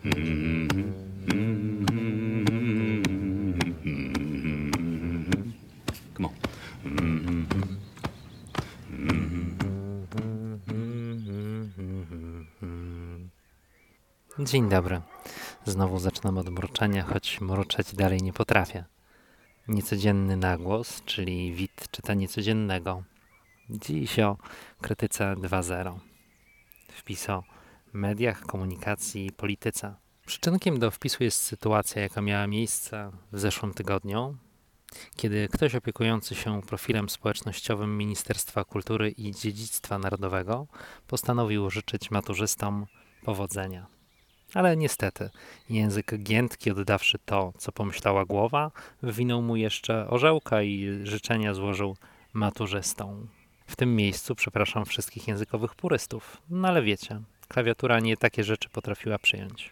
Come. Dzień dobry. Znowu zaczynam od mruczenia, choć mruczeć dalej nie potrafię. Niecodzienny nagłos, czyli wid czytanie codziennego. Dziś o krytyce 2.0. Wpis o mediach, komunikacji polityce. Przyczynkiem do wpisu jest sytuacja, jaka miała miejsce w zeszłym tygodniu, kiedy ktoś opiekujący się profilem społecznościowym Ministerstwa Kultury i Dziedzictwa Narodowego postanowił życzyć maturzystom powodzenia. Ale niestety, język giętki, oddawszy to, co pomyślała głowa, wywinął mu jeszcze orzełka i życzenia złożył maturzystom. W tym miejscu przepraszam wszystkich językowych purystów, no ale wiecie, klawiatura nie takie rzeczy potrafiła przyjąć.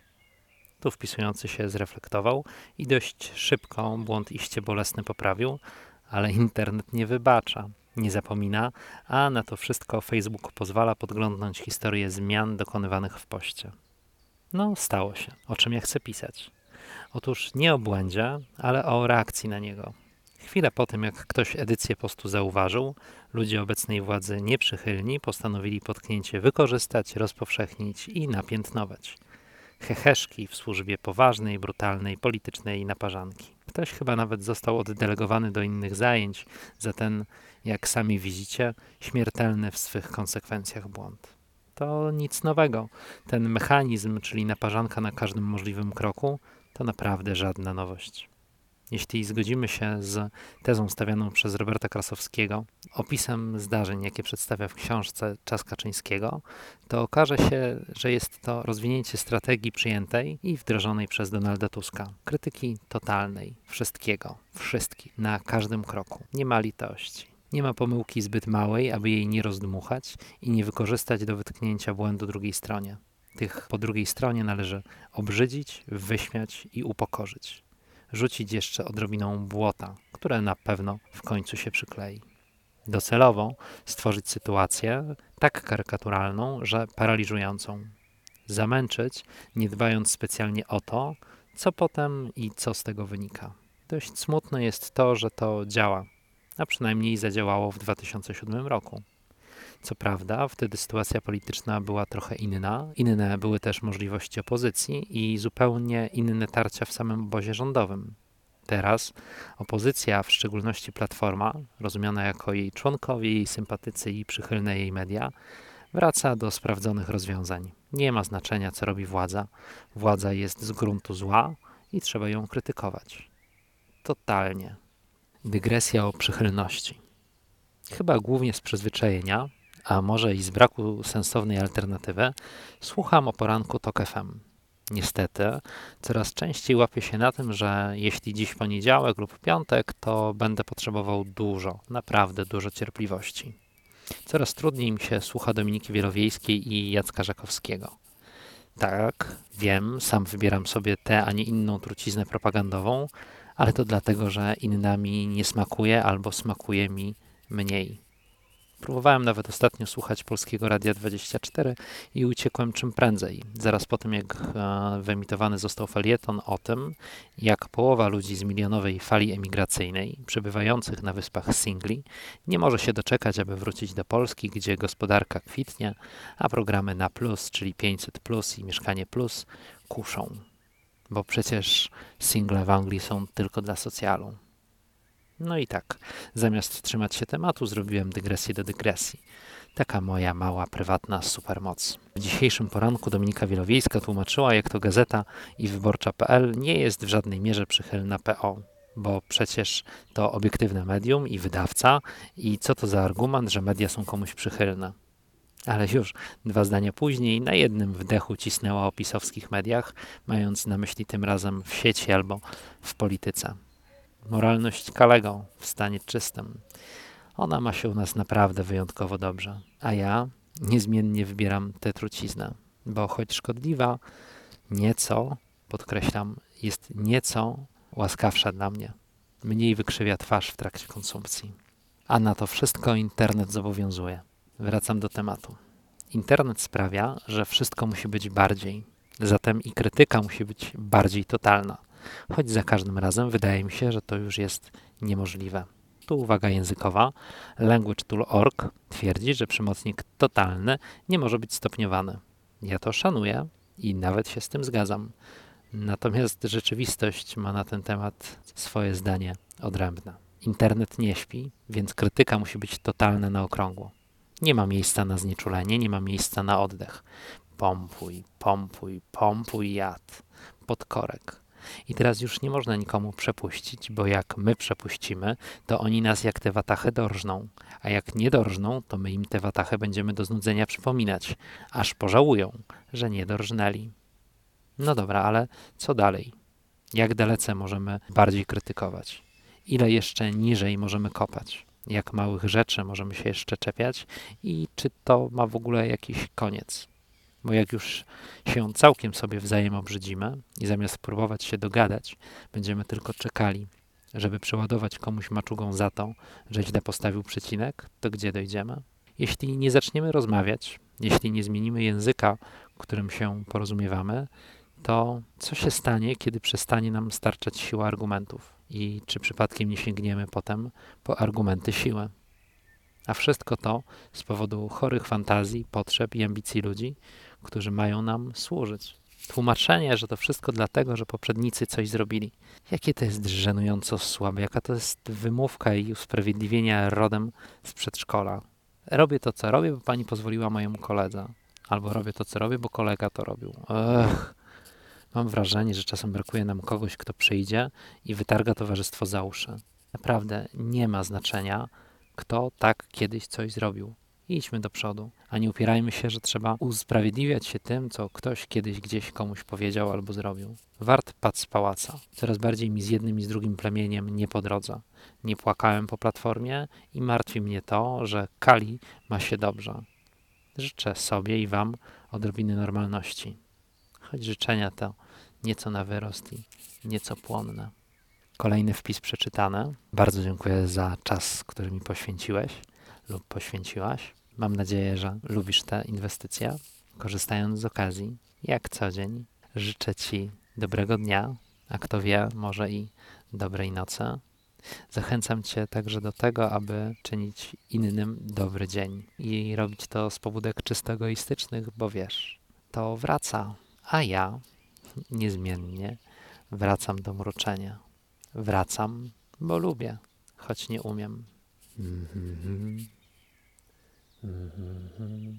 Tu wpisujący się zreflektował i dość szybko błąd iście bolesny poprawił, ale internet nie wybacza, nie zapomina, a na to wszystko Facebook pozwala podglądnąć historię zmian dokonywanych w poście. No, stało się. O czym ja chcę pisać? Otóż nie o błędzie, ale o reakcji na niego. Chwilę po tym, jak ktoś edycję postu zauważył, ludzie obecnej władzy nieprzychylni postanowili potknięcie wykorzystać, rozpowszechnić i napiętnować. Heheszki w służbie poważnej, brutalnej, politycznej naparzanki. Ktoś chyba nawet został oddelegowany do innych zajęć za ten, jak sami widzicie, śmiertelny w swych konsekwencjach błąd to nic nowego. Ten mechanizm, czyli naparzanka na każdym możliwym kroku, to naprawdę żadna nowość. Jeśli zgodzimy się z tezą stawianą przez Roberta Krasowskiego, opisem zdarzeń, jakie przedstawia w książce Czas Kaczyńskiego, to okaże się, że jest to rozwinięcie strategii przyjętej i wdrożonej przez Donalda Tuska. Krytyki totalnej, wszystkiego, wszystkich, na każdym kroku. Nie ma litości. Nie ma pomyłki zbyt małej, aby jej nie rozdmuchać i nie wykorzystać do wytknięcia błędu drugiej stronie. Tych po drugiej stronie należy obrzydzić, wyśmiać i upokorzyć. Rzucić jeszcze odrobiną błota, które na pewno w końcu się przyklei. Docelowo stworzyć sytuację tak karykaturalną, że paraliżującą. Zamęczyć, nie dbając specjalnie o to, co potem i co z tego wynika. Dość smutne jest to, że to działa a przynajmniej zadziałało w 2007 roku. Co prawda, wtedy sytuacja polityczna była trochę inna, inne były też możliwości opozycji i zupełnie inne tarcia w samym obozie rządowym. Teraz opozycja, w szczególności Platforma, rozumiana jako jej członkowie, jej sympatycy i przychylne jej media, wraca do sprawdzonych rozwiązań. Nie ma znaczenia, co robi władza. Władza jest z gruntu zła i trzeba ją krytykować. Totalnie dygresja o przychylności. Chyba głównie z przyzwyczajenia, a może i z braku sensownej alternatywy, słucham o poranku TOK FM. Niestety, coraz częściej łapię się na tym, że jeśli dziś poniedziałek lub piątek, to będę potrzebował dużo, naprawdę dużo cierpliwości. Coraz trudniej mi się słucha Dominiki Wielowiejskiej i Jacka Żakowskiego. Tak, wiem, sam wybieram sobie tę, a nie inną truciznę propagandową, ale to dlatego, że inna mi nie smakuje albo smakuje mi mniej. Próbowałem nawet ostatnio słuchać Polskiego Radia 24 i uciekłem czym prędzej. Zaraz po tym, jak e, wyemitowany został felieton o tym, jak połowa ludzi z milionowej fali emigracyjnej, przebywających na wyspach singli, nie może się doczekać, aby wrócić do Polski, gdzie gospodarka kwitnie, a programy na plus, czyli 500 plus i mieszkanie plus, kuszą bo przecież single w Anglii są tylko dla socjalu. No i tak, zamiast trzymać się tematu, zrobiłem dygresję do dygresji. Taka moja mała, prywatna supermoc. W dzisiejszym poranku Dominika Wielowiejska tłumaczyła, jak to gazeta i wyborcza.pl nie jest w żadnej mierze przychylna PO, bo przecież to obiektywne medium i wydawca i co to za argument, że media są komuś przychylne. Ale już dwa zdania później na jednym wdechu cisnęła o pisowskich mediach, mając na myśli tym razem w sieci albo w polityce. Moralność Kalego w stanie czystym. Ona ma się u nas naprawdę wyjątkowo dobrze, a ja niezmiennie wybieram tę truciznę, bo choć szkodliwa, nieco, podkreślam, jest nieco łaskawsza dla mnie. Mniej wykrzywia twarz w trakcie konsumpcji. A na to wszystko internet zobowiązuje. Wracam do tematu. Internet sprawia, że wszystko musi być bardziej. Zatem i krytyka musi być bardziej totalna. Choć za każdym razem wydaje mi się, że to już jest niemożliwe. Tu uwaga językowa. LanguageTool.org twierdzi, że przymocnik totalny nie może być stopniowany. Ja to szanuję i nawet się z tym zgadzam. Natomiast rzeczywistość ma na ten temat swoje zdanie odrębne. Internet nie śpi, więc krytyka musi być totalna na okrągło. Nie ma miejsca na znieczulenie, nie ma miejsca na oddech. Pompuj, pompuj, pompuj jad, podkorek. I teraz już nie można nikomu przepuścić, bo jak my przepuścimy, to oni nas jak te watachy dorżną. A jak nie dorżną, to my im te watachy będziemy do znudzenia przypominać, aż pożałują, że nie dorżnęli. No dobra, ale co dalej? Jak dalece możemy bardziej krytykować? Ile jeszcze niżej możemy kopać? Jak małych rzeczy możemy się jeszcze czepiać? I czy to ma w ogóle jakiś koniec? Bo jak już się całkiem sobie wzajem obrzydzimy i zamiast próbować się dogadać, będziemy tylko czekali, żeby przeładować komuś maczugą za to, że źle postawił przecinek, to gdzie dojdziemy? Jeśli nie zaczniemy rozmawiać, jeśli nie zmienimy języka, którym się porozumiewamy, to co się stanie, kiedy przestanie nam starczać siła argumentów? I czy przypadkiem nie sięgniemy potem po argumenty siły? A wszystko to z powodu chorych fantazji, potrzeb i ambicji ludzi, którzy mają nam służyć. Tłumaczenie, że to wszystko dlatego, że poprzednicy coś zrobili. Jakie to jest żenująco słabe, jaka to jest wymówka i usprawiedliwienie rodem z przedszkola. Robię to, co robię, bo pani pozwoliła mojemu koledze. Albo robię to, co robię, bo kolega to robił. Ech. Mam wrażenie, że czasem brakuje nam kogoś, kto przyjdzie i wytarga towarzystwo za uszy. Naprawdę nie ma znaczenia, kto tak kiedyś coś zrobił. Idźmy do przodu, a nie upierajmy się, że trzeba usprawiedliwiać się tym, co ktoś kiedyś gdzieś komuś powiedział albo zrobił. Wart padł z pałaca. Coraz bardziej mi z jednym i z drugim plemieniem nie po drodze. Nie płakałem po platformie i martwi mnie to, że Kali ma się dobrze. Życzę sobie i wam odrobiny normalności. Choć życzenia to nieco na wyrost i nieco płonne. Kolejny wpis przeczytany. Bardzo dziękuję za czas, który mi poświęciłeś lub poświęciłaś. Mam nadzieję, że lubisz te inwestycje. Korzystając z okazji, jak co dzień, życzę Ci dobrego dnia, a kto wie, może i dobrej nocy. Zachęcam Cię także do tego, aby czynić innym dobry dzień i robić to z pobudek czysto egoistycznych, bo wiesz, to wraca, a ja niezmiennie wracam do mruczenia. Wracam, bo lubię, choć nie umiem. Mhm. Mm-hmm.